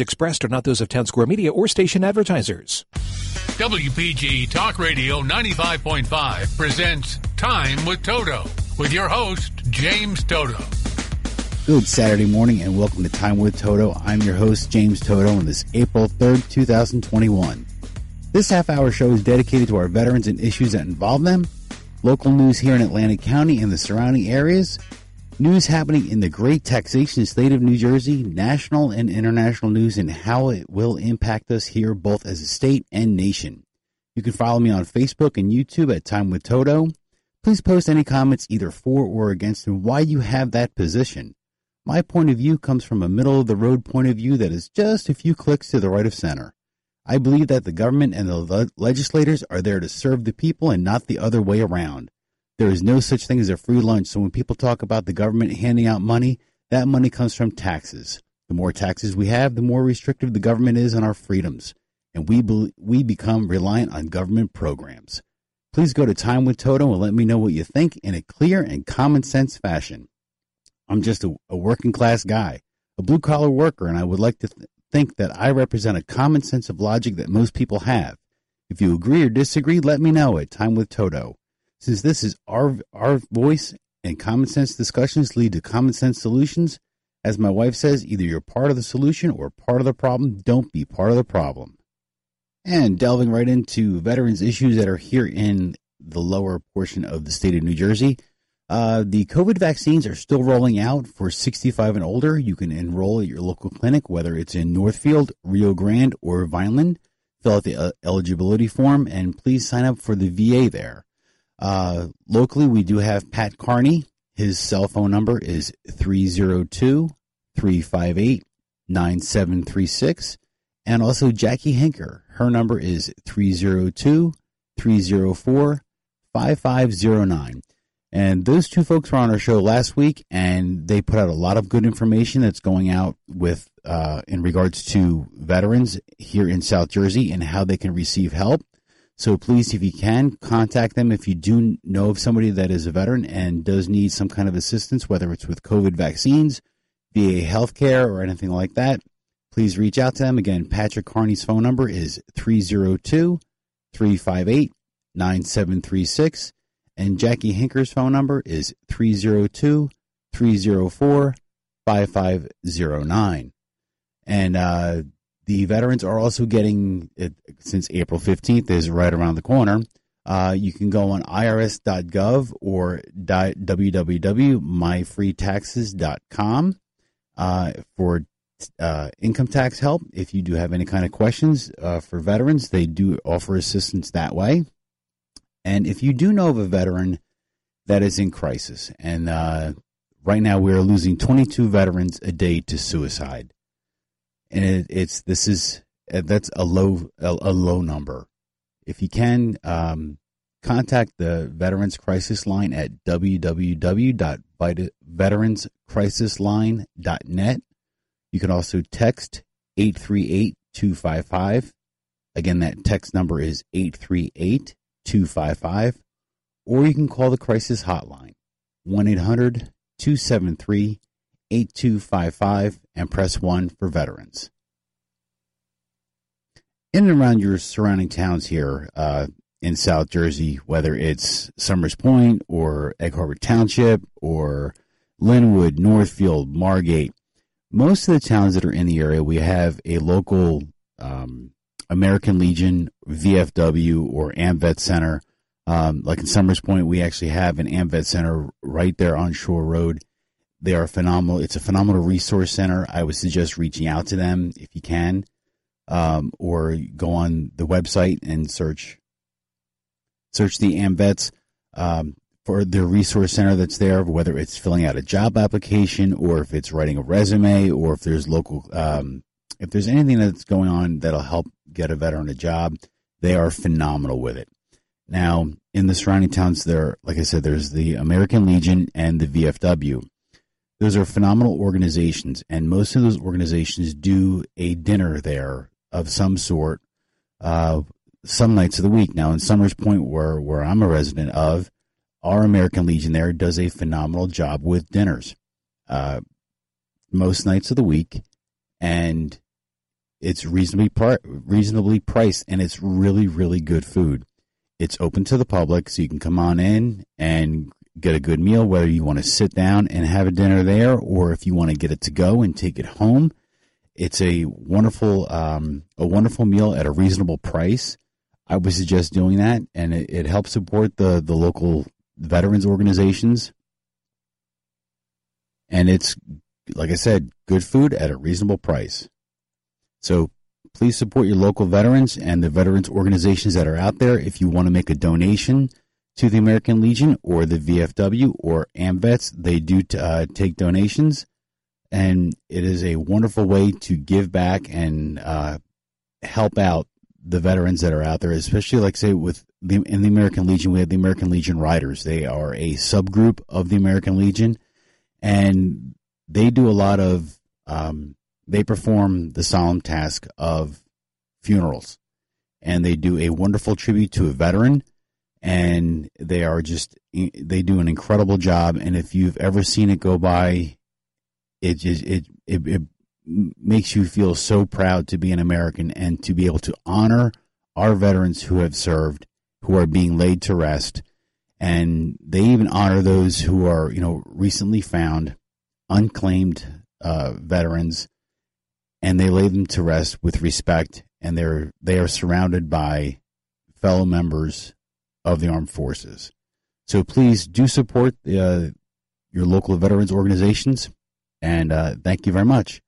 expressed are not those of Townsquare Media or station advertisers. WPG Talk Radio 95.5 presents Time with Toto with your host, James Toto. Good Saturday morning and welcome to Time with Toto. I'm your host, James Toto, on this April 3rd, 2021. This half hour show is dedicated to our veterans and issues that involve them, local news here in Atlantic County and the surrounding areas, News happening in the great taxation state of New Jersey, national and international news, and how it will impact us here both as a state and nation. You can follow me on Facebook and YouTube at Time with Toto. Please post any comments either for or against and why you have that position. My point of view comes from a middle of the road point of view that is just a few clicks to the right of center. I believe that the government and the legislators are there to serve the people and not the other way around. There is no such thing as a free lunch. So when people talk about the government handing out money, that money comes from taxes. The more taxes we have, the more restrictive the government is on our freedoms, and we be, we become reliant on government programs. Please go to Time with Toto and let me know what you think in a clear and common sense fashion. I'm just a, a working class guy, a blue collar worker, and I would like to th- think that I represent a common sense of logic that most people have. If you agree or disagree, let me know at Time with Toto. Since this is our our voice and common sense discussions lead to common sense solutions, as my wife says, either you're part of the solution or part of the problem. Don't be part of the problem. And delving right into veterans issues that are here in the lower portion of the state of New Jersey. Uh, the COVID vaccines are still rolling out for 65 and older. You can enroll at your local clinic, whether it's in Northfield, Rio Grande, or Vineland. Fill out the uh, eligibility form and please sign up for the VA there. Uh, locally, we do have Pat Carney. His cell phone number is 302 358 9736. And also Jackie Henker. Her number is 302 304 5509. And those two folks were on our show last week, and they put out a lot of good information that's going out with uh, in regards to veterans here in South Jersey and how they can receive help. So please, if you can, contact them if you do know of somebody that is a veteran and does need some kind of assistance, whether it's with COVID vaccines, VA healthcare, or anything like that. Please reach out to them. Again, Patrick Carney's phone number is 302 358 9736. And Jackie Hinker's phone number is 302 304 5509. And uh, the veterans are also getting, it since April 15th is right around the corner, uh, you can go on irs.gov or www.myfreetaxes.com uh, for uh, income tax help. If you do have any kind of questions uh, for veterans, they do offer assistance that way. And if you do know of a veteran that is in crisis, and uh, right now we are losing 22 veterans a day to suicide and it, it's this is uh, that's a low a, a low number. If you can, um, contact the Veterans Crisis Line at www.veteranscrisisline.net. You can also text 838 255. Again, that text number is 838 255. Or you can call the crisis hotline 1 800 273 8255 and press 1 for veterans. In and around your surrounding towns here uh, in South Jersey, whether it's Somers Point or Egg Harbor Township or Linwood, Northfield, Margate, most of the towns that are in the area, we have a local um, American Legion, VFW, or AMVET Center. Um, like in Somers Point, we actually have an AMVET Center right there on Shore Road they are phenomenal. It's a phenomenal resource center. I would suggest reaching out to them if you can, um, or go on the website and search search the AMVETS um, for the resource center that's there. Whether it's filling out a job application, or if it's writing a resume, or if there's local, um, if there's anything that's going on that'll help get a veteran a job, they are phenomenal with it. Now, in the surrounding towns, there, like I said, there's the American Legion and the VFW those are phenomenal organizations, and most of those organizations do a dinner there of some sort, uh, some nights of the week. Now, in Somers Point, where where I'm a resident of, our American Legion there does a phenomenal job with dinners, uh, most nights of the week, and it's reasonably pri- reasonably priced, and it's really really good food. It's open to the public, so you can come on in and get a good meal. Whether you want to sit down and have a dinner there, or if you want to get it to go and take it home, it's a wonderful um, a wonderful meal at a reasonable price. I would suggest doing that, and it, it helps support the the local veterans organizations. And it's like I said, good food at a reasonable price. So please support your local veterans and the veterans organizations that are out there. If you want to make a donation to the American Legion or the VFW or AMVETS, they do uh, take donations, and it is a wonderful way to give back and uh, help out the veterans that are out there, especially like say with the in the American Legion, we have the American Legion Riders. They are a subgroup of the American Legion, and they do a lot of um, they perform the solemn task of funerals, and they do a wonderful tribute to a veteran, and they are just they do an incredible job. And if you've ever seen it go by, it just it it, it makes you feel so proud to be an American and to be able to honor our veterans who have served, who are being laid to rest, and they even honor those who are you know recently found unclaimed uh, veterans, and they lay them to rest with respect, and they're they are surrounded by fellow members of the armed forces. So please do support uh, your local veterans organizations, and uh, thank you very much.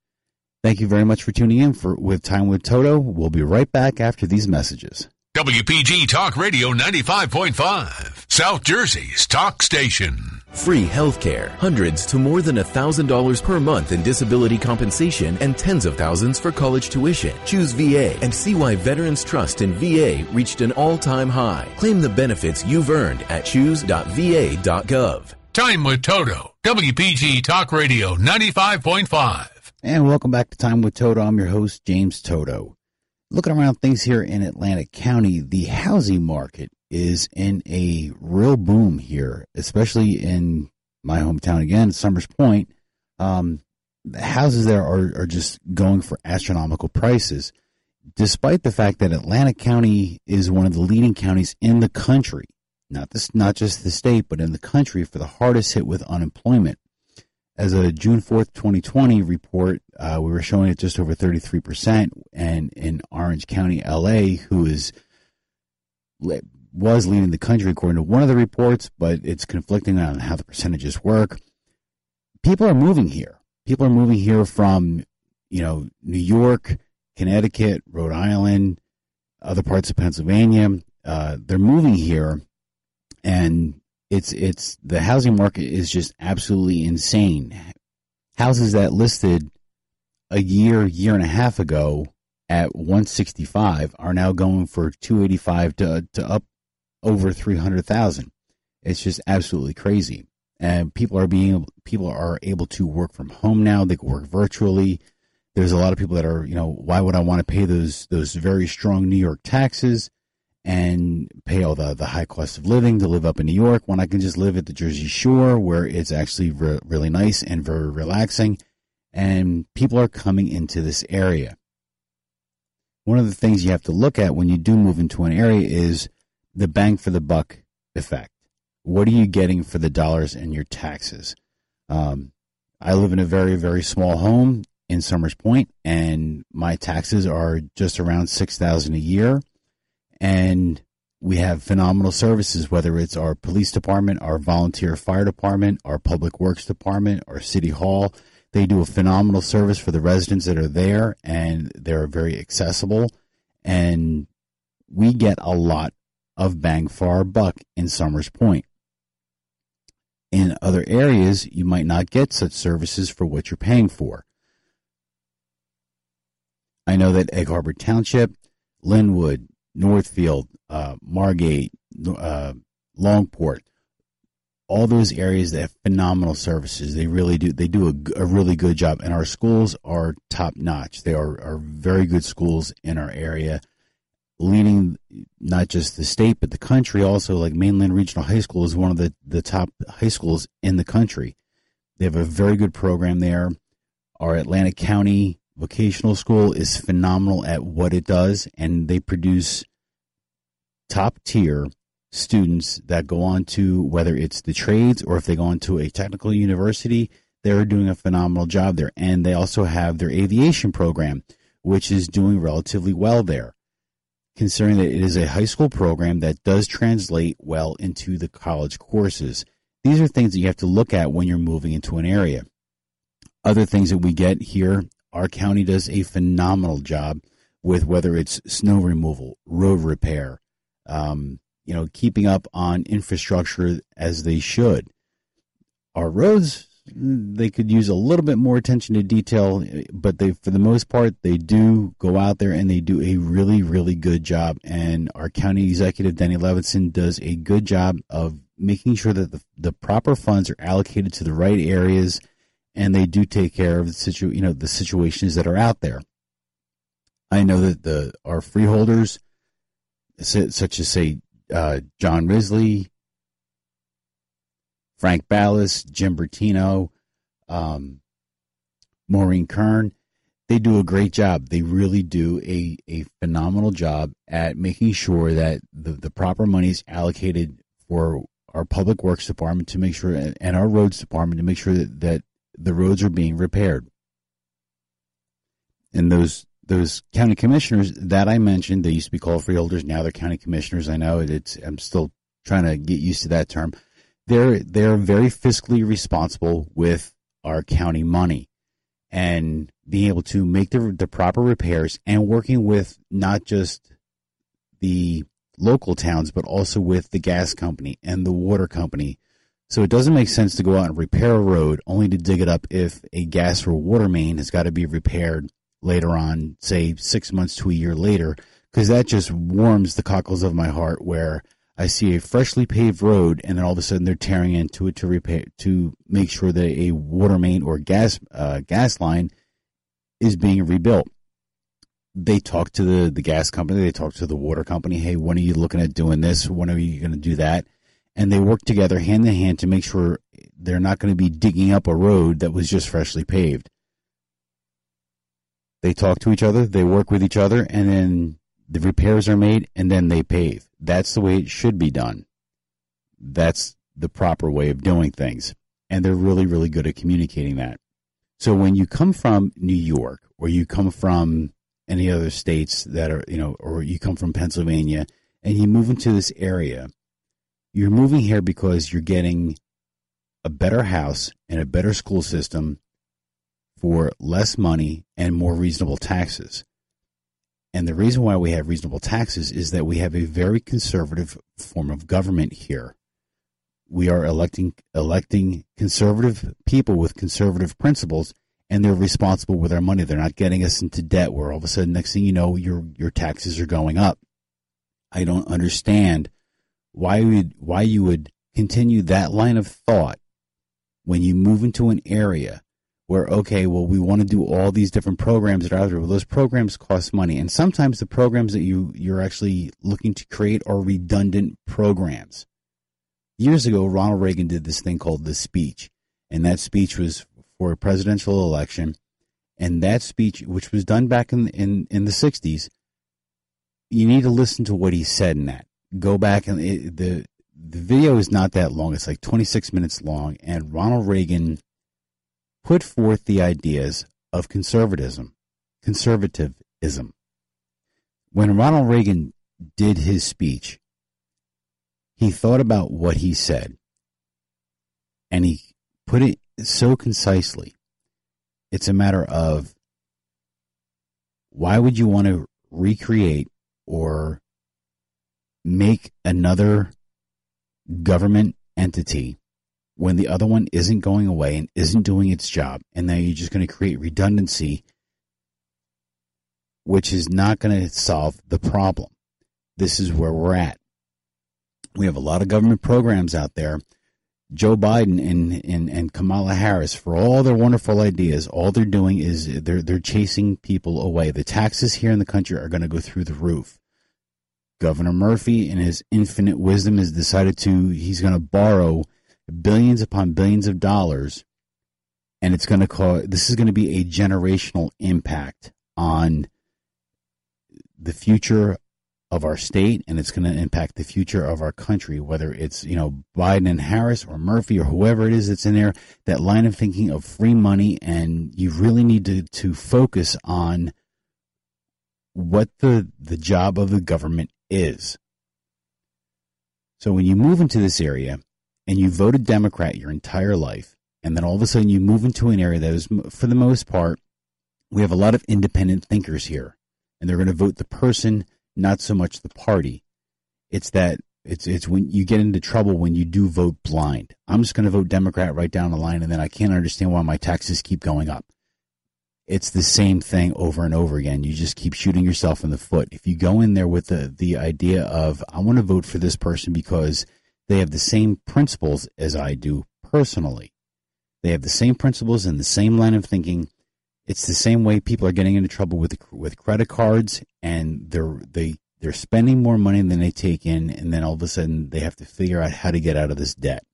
Thank you very much for tuning in for with Time with Toto. We'll be right back after these messages. WPG Talk Radio 95.5, South Jersey's talk station. Free health care, hundreds to more than $1,000 per month in disability compensation, and tens of thousands for college tuition. Choose VA and see why Veterans Trust in VA reached an all-time high. Claim the benefits you've earned at choose.va.gov. Time with Toto, WPG Talk Radio 95.5. And welcome back to Time with Toto. I'm your host, James Toto. Looking around things here in Atlantic County, the housing market is in a real boom here, especially in my hometown again, Somers Point. Um, the houses there are, are just going for astronomical prices, despite the fact that Atlantic County is one of the leading counties in the country, not this, not just the state, but in the country for the hardest hit with unemployment as a June 4th, 2020 report, uh, we were showing it just over 33%. And in Orange County, LA, who is was leading the country according to one of the reports, but it's conflicting on how the percentages work. People are moving here. People are moving here from, you know, New York, Connecticut, Rhode Island, other parts of Pennsylvania. Uh, they're moving here, and it's it's the housing market is just absolutely insane. Houses that listed a year, year and a half ago at 165 are now going for 285 to to up over 300,000. It's just absolutely crazy. And people are being people are able to work from home now. They can work virtually. There's a lot of people that are, you know, why would I want to pay those those very strong New York taxes? And pay all the, the high cost of living to live up in New York when I can just live at the Jersey Shore where it's actually re- really nice and very relaxing. And people are coming into this area. One of the things you have to look at when you do move into an area is the bang for the buck effect. What are you getting for the dollars and your taxes? Um, I live in a very, very small home in Somers Point, and my taxes are just around six thousand a year and we have phenomenal services, whether it's our police department, our volunteer fire department, our public works department, our city hall. They do a phenomenal service for the residents that are there, and they're very accessible. And we get a lot of bang for our buck in Somers Point. In other areas, you might not get such services for what you're paying for. I know that Egg Harbor Township, Linwood, Northfield, uh, Margate, uh, Longport, all those areas that have phenomenal services. They really do. They do a, a really good job, and our schools are top notch. They are, are very good schools in our area, leading not just the state but the country. Also, like Mainland Regional High School is one of the the top high schools in the country. They have a very good program there. Our Atlantic County vocational school is phenomenal at what it does, and they produce top tier students that go on to whether it's the trades or if they go on to a technical university. They're doing a phenomenal job there, and they also have their aviation program, which is doing relatively well there considering that it is a high school program that does translate well into the college courses. These are things that you have to look at when you're moving into an area. Other things that we get here, our county does a phenomenal job with whether it's snow removal, road repair, um, you know, keeping up on infrastructure as they should. Our roads they could use a little bit more attention to detail, but they, for the most part, they do go out there and they do a really, really good job. And our county executive, Denny Levinson, does a good job of making sure that the, the proper funds are allocated to the right areas and they do take care of the situ, you know, the situations that are out there. I know that the, our freeholders, such as say, uh, John Risley, Frank Balles, Jim Bertino, um, Maureen Kern. They do a great job. They really do a, a phenomenal job at making sure that the, the proper money is allocated for our public works department to make sure, and our roads department to make sure that, that the roads are being repaired. And those those county commissioners that I mentioned, they used to be called freeholders. Now they're county commissioners. I know it's. I'm still trying to get used to that term they're they're very fiscally responsible with our county money and being able to make the the proper repairs and working with not just the local towns but also with the gas company and the water company. So it doesn't make sense to go out and repair a road only to dig it up if a gas or water main has got to be repaired later on, say 6 months to a year later, because that just warms the cockles of my heart where I see a freshly paved road, and then all of a sudden they're tearing into it to repair to make sure that a water main or gas uh, gas line is being rebuilt. They talk to the the gas company, they talk to the water company. Hey, when are you looking at doing this? When are you going to do that? And they work together hand in hand to make sure they're not going to be digging up a road that was just freshly paved. They talk to each other, they work with each other, and then the repairs are made, and then they pave. That's the way it should be done. That's the proper way of doing things. And they're really, really good at communicating that. So when you come from New York or you come from any other states that are, you know, or you come from Pennsylvania and you move into this area, you're moving here because you're getting a better house and a better school system for less money and more reasonable taxes. And the reason why we have reasonable taxes is that we have a very conservative form of government here. We are electing electing conservative people with conservative principles, and they're responsible with our money. They're not getting us into debt where all of a sudden, next thing you know, your your taxes are going up. I don't understand why would why you would continue that line of thought when you move into an area where okay, well, we want to do all these different programs that are out there. Well, those programs cost money, and sometimes the programs that you you're actually looking to create are redundant programs. Years ago, Ronald Reagan did this thing called the speech, and that speech was for a presidential election. And that speech, which was done back in in, in the '60s, you need to listen to what he said in that. Go back and it, the the video is not that long; it's like 26 minutes long, and Ronald Reagan put forth the ideas of conservatism, conservatism. When Ronald Reagan did his speech, he thought about what he said and he put it so concisely. It's a matter of why would you want to recreate or make another government entity when the other one isn't going away and isn't doing its job, and then you're just going to create redundancy, which is not going to solve the problem. This is where we're at. We have a lot of government programs out there. Joe Biden and, and, and Kamala Harris, for all their wonderful ideas, all they're doing is they're they're chasing people away. The taxes here in the country are going to go through the roof. Governor Murphy, in his infinite wisdom, has decided to he's going to borrow billions upon billions of dollars and it's going to cause this is going to be a generational impact on the future of our state and it's going to impact the future of our country. Whether it's you know Biden and Harris or Murphy or whoever it is that's in there that line of thinking of free money and you really need to to focus on what the the job of the government is so when you move into this area and you voted democrat your entire life and then all of a sudden you move into an area that is for the most part we have a lot of independent thinkers here and they're going to vote the person not so much the party. It's that it's it's when you get into trouble when you do vote blind. I'm just going to vote Democrat right down the line, and then I can't understand why my taxes keep going up. It's the same thing over and over again. You just keep shooting yourself in the foot. If you go in there with the the idea of I want to vote for this person because they have the same principles as I do personally, they have the same principles and the same line of thinking it's the same way people are getting into trouble with with credit cards, and they're they they're spending more money than they take in, and then all of a sudden they have to figure out how to get out of this debt.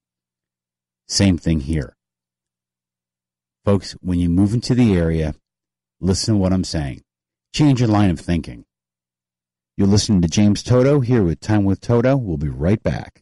Same thing here, folks. When you move into the area, listen to what I'm saying. Change your line of thinking. You're listening to James Toto here with Time with Toto. We'll be right back.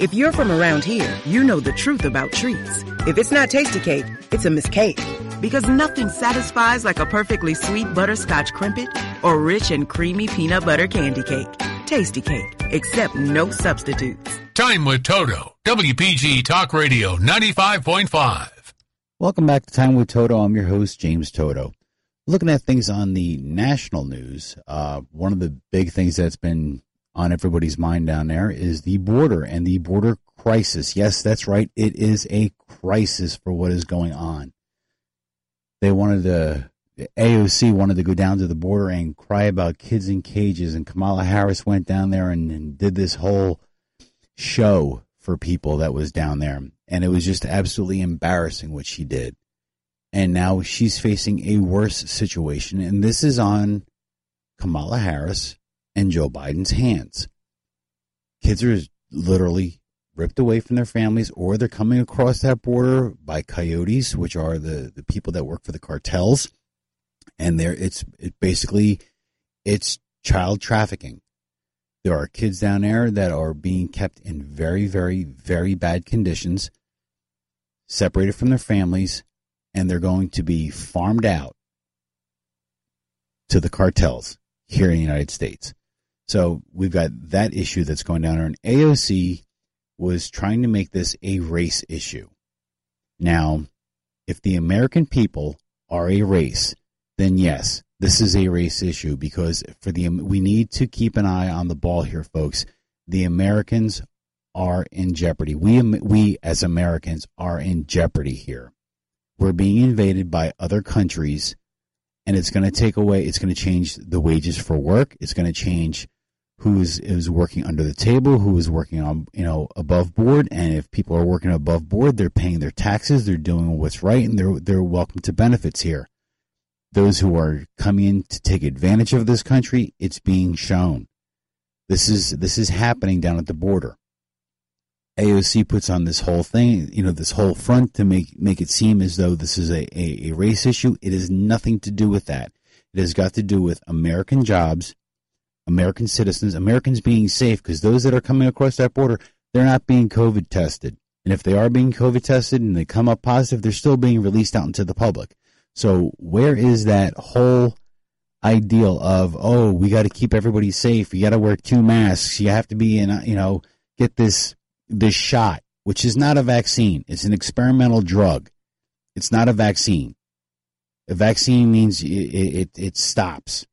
If you're from around here, you know the truth about treats. If it's not Tasty Cake, it's a mistake. Because nothing satisfies like a perfectly sweet butterscotch crimpet or rich and creamy peanut butter candy cake. Tastykake, except no substitutes. Time with Toto, WPG Talk Radio 95.5. Welcome back to Time with Toto. I'm your host, James Toto. Looking at things on the national news, uh, one of the big things that's been on everybody's mind down there is the border and the border crisis. Yes, that's right. It is a crisis for what is going on. They wanted to, AOC wanted to go down to the border and cry about kids in cages, and Kamala Harris went down there and, and did this whole show for people that was down there. And it was just absolutely embarrassing what she did. And now she's facing a worse situation. And this is on Kamala Harris and Joe Biden's hands. Kids are literally ripped away from their families or they're coming across that border by coyotes, which are the, the people that work for the cartels. And there it's it basically it's child trafficking. There are kids down there that are being kept in very, very, very bad conditions, separated from their families, and they're going to be farmed out to the cartels here in the United States. So we've got that issue that's going down. And AOC was trying to make this a race issue. Now, if the American people are a race, then yes, this is a race issue because for the we need to keep an eye on the ball here, folks. The Americans are in jeopardy. We we as Americans are in jeopardy here. We're being invaded by other countries, and it's going to take away. It's going to change the wages for work. It's going to change who is, is working under the table, who is working on, you know, above board. And if people are working above board, they're paying their taxes, they're doing what's right, and they're, they're welcome to benefits here. Those who are coming in to take advantage of this country, it's being shown. This is, this is happening down at the border. AOC puts on this whole thing, you know, this whole front to make, make it seem as though this is a, a, a race issue. It has nothing to do with that. It has got to do with American jobs American citizens, Americans being safe, because those that are coming across that border, they're not being COVID tested. And if they are being COVID tested and they come up positive, they're still being released out into the public. So where is that whole ideal of, oh, we got to keep everybody safe. You got to wear two masks. You have to be in, you know, get this, this shot, which is not a vaccine. It's an experimental drug. It's not a vaccine. A vaccine means it, it, it stops.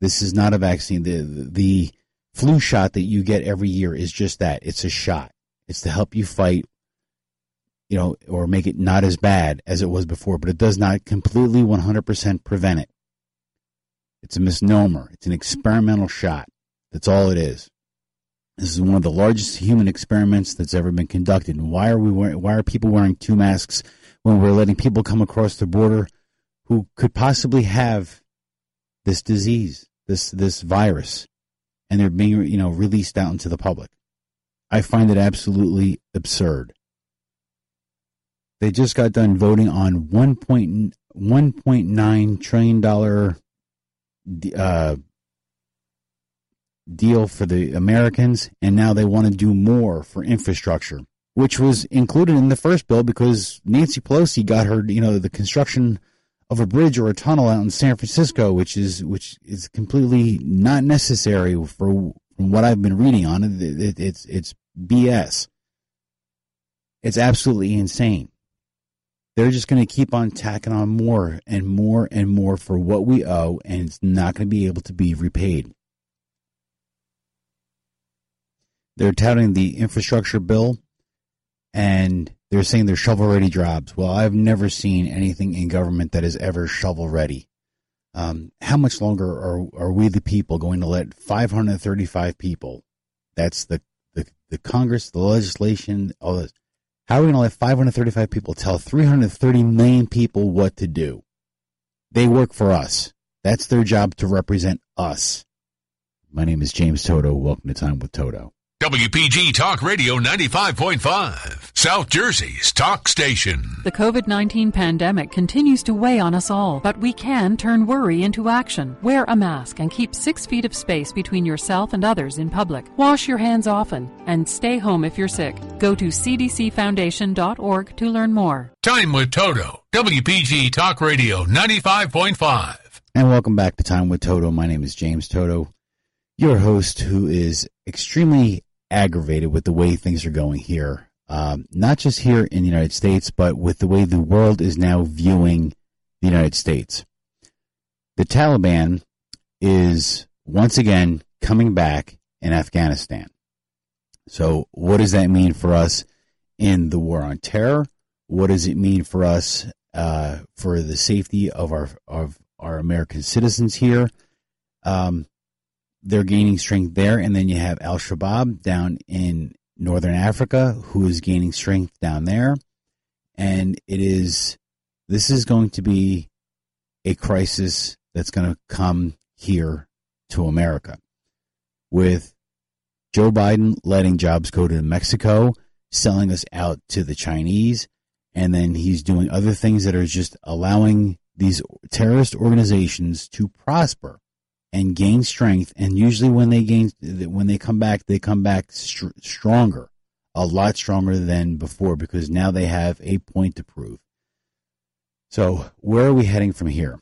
This is not a vaccine. The, the flu shot that you get every year is just that. It's a shot. It's to help you fight you know, or make it not as bad as it was before, but it does not completely 100% prevent it. It's a misnomer. It's an experimental shot. That's all it is. This is one of the largest human experiments that's ever been conducted. And why are we wearing, why are people wearing two masks when we're letting people come across the border who could possibly have this disease, this this virus, and they're being you know released out into the public? I find it absolutely absurd. They just got done voting on one point one point nine trillion dollar uh, deal for the Americans, and now they want to do more for infrastructure, which was included in the first bill because Nancy Pelosi got her, you know, the construction of a bridge or a tunnel out in San Francisco, which is which is completely not necessary for from what I've been reading on it. it, it it's it's BS. It's absolutely insane. They're just going to keep on tacking on more and more and more for what we owe, and it's not going to be able to be repaid. They're touting the infrastructure bill and they're saying they're shovel ready jobs. Well, I've never seen anything in government that is ever shovel ready. Um, how much longer are, are we, the people, going to let 535 people, that's the, the, the Congress, the legislation, all this, how are we going to let 535 people tell 330 million people what to do? They work for us. That's their job to represent us. My name is James Toto. Welcome to Time with Toto. WPG Talk Radio 95.5, South Jersey's talk station. The COVID 19 pandemic continues to weigh on us all, but we can turn worry into action. Wear a mask and keep six feet of space between yourself and others in public. Wash your hands often and stay home if you're sick. Go to cdcfoundation.org to learn more. Time with Toto, WPG Talk Radio 95.5. And welcome back to Time with Toto. My name is James Toto, your host who is extremely aggravated with the way things are going here. Um, not just here in the United States, but with the way the world is now viewing the United States. The Taliban is once again coming back in Afghanistan. So, what does that mean for us in the war on terror? What does it mean for us uh, for the safety of our of our American citizens here? Um, they're gaining strength there. And then you have Al Shabaab down in northern Africa, who is gaining strength down there. And it is, this is going to be a crisis that's going to come here to America with Joe Biden letting jobs go to Mexico, selling us out to the Chinese, and then he's doing other things that are just allowing these terrorist organizations to prosper and gain strength. And usually, when they gain, when they come back, they come back str- stronger, a lot stronger than before, because now they have a point to prove. So, where are we heading from here?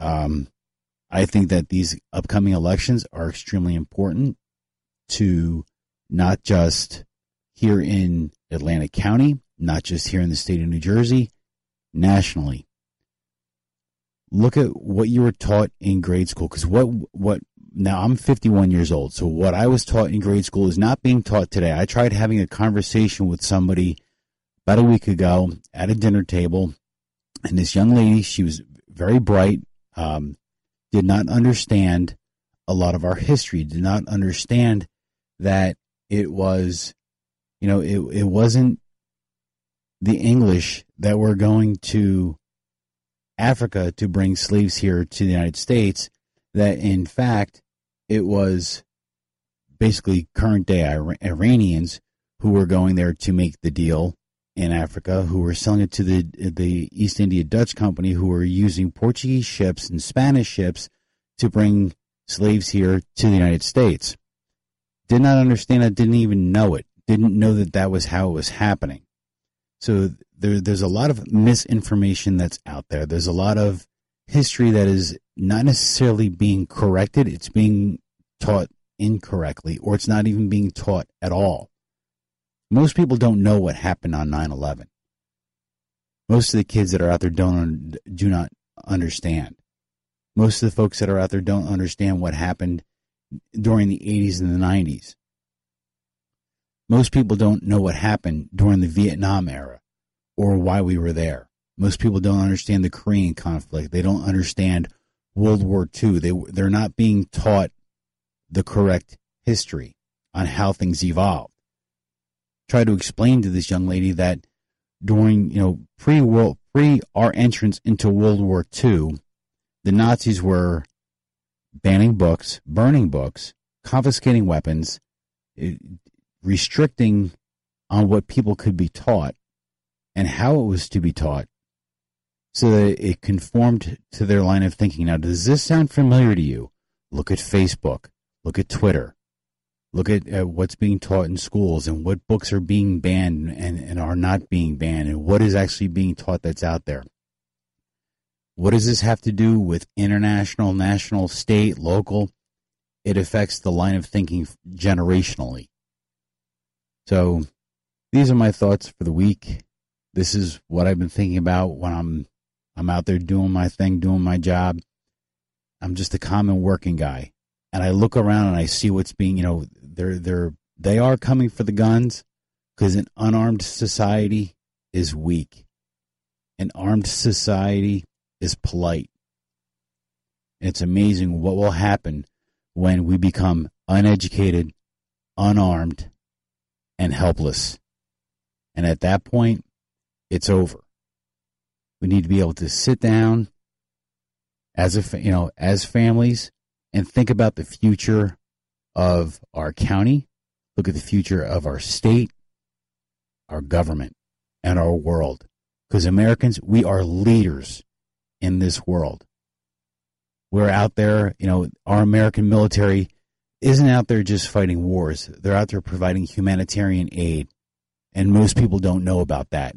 Um, I think that these upcoming elections are extremely important to not just here in Atlantic County, not just here in the state of New Jersey, nationally look at what you were taught in grade school because what what now I'm 51 years old so what I was taught in grade school is not being taught today. I tried having a conversation with somebody about a week ago at a dinner table and this young lady she was very bright um, did not understand a lot of our history did not understand that it was you know it, it wasn't the English that were going to Africa to bring slaves here to the United States, that in fact it was basically current day Iranians who were going there to make the deal in Africa, who were selling it to the the East India Dutch Company, who were using Portuguese ships and Spanish ships to bring slaves here to the United States. Did not understand it, didn't even know it, didn't know that that was how it was happening. So there, there's a lot of misinformation that's out there. There's a lot of history that is not necessarily being corrected. It's being taught incorrectly, or it's not even being taught at all. Most people don't know what happened on 9 11. Most of the kids that are out there don't do not understand. Most of the folks that are out there don't understand what happened during the 80s and the 90s. Most people don't know what happened during the Vietnam era or why we were there. Most people don't understand the Korean conflict. They don't understand World War II. They they're not being taught the correct history on how things evolved. Try to explain to this young lady that during you know pre world pre our entrance into World War II, the Nazis were banning books, burning books, confiscating weapons, eh, restricting on what people could be taught and how it was to be taught so that it conformed to their line of thinking. Now, does this sound familiar to you? Look at Facebook, look at Twitter, look at uh, what's being taught in schools and what books are being banned and, and are not being banned and what is actually being taught that's out there. What does this have to do with international, national, state, local? It affects the line of thinking generationally. So these are my thoughts for the week. This is what I've been thinking about when I'm I'm out there doing my thing, doing my job. I'm just a common working guy. And I look around and I see what's being, you know, they're they're they are coming for the guns because an unarmed society is weak. An armed society is polite. It's amazing what will happen when we become uneducated, unarmed, and helpless. And at that point, it's over. We need to be able to sit down as a you know as families and think about the future of our county, look at the future of our state, our government, and our world. Because Americans, we are leaders in this world. We're out there, you know, our American military isn't out there just fighting wars. They're out there providing humanitarian aid. And most people don't know about that.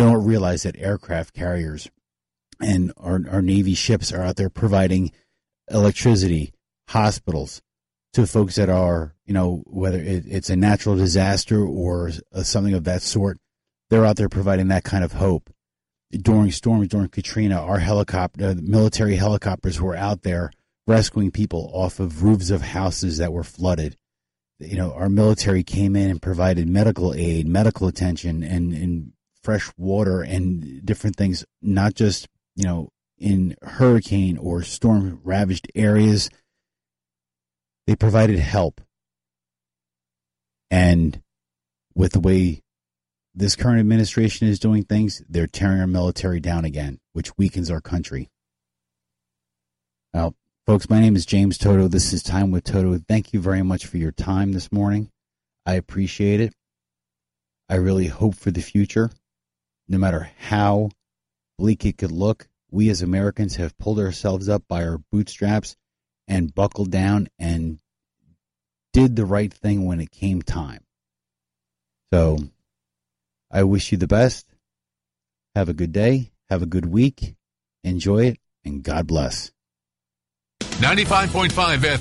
They don't realize that aircraft carriers and our, our Navy ships are out there providing electricity, hospitals to folks that are, you know, whether it, it's a natural disaster or uh, something of that sort. They're out there providing that kind of hope. During storms, during Katrina, our helicopter, uh, military helicopters were out there rescuing people off of roofs of houses that were flooded. You know, our military came in and provided medical aid, medical attention, and, and fresh water and different things, not just, you know, in hurricane or storm ravaged areas. They provided help. And with the way this current administration is doing things, they're tearing our military down again, which weakens our country. Well, folks, my name is James Toto. This is Time with Toto. Thank you very much for your time this morning. I appreciate it. I really hope for the future. No matter how bleak it could look, we as Americans have pulled ourselves up by our bootstraps and buckled down and did the right thing when it came time. So I wish you the best. Have a good day. Have a good week. Enjoy it. And God bless. 95.5 FM.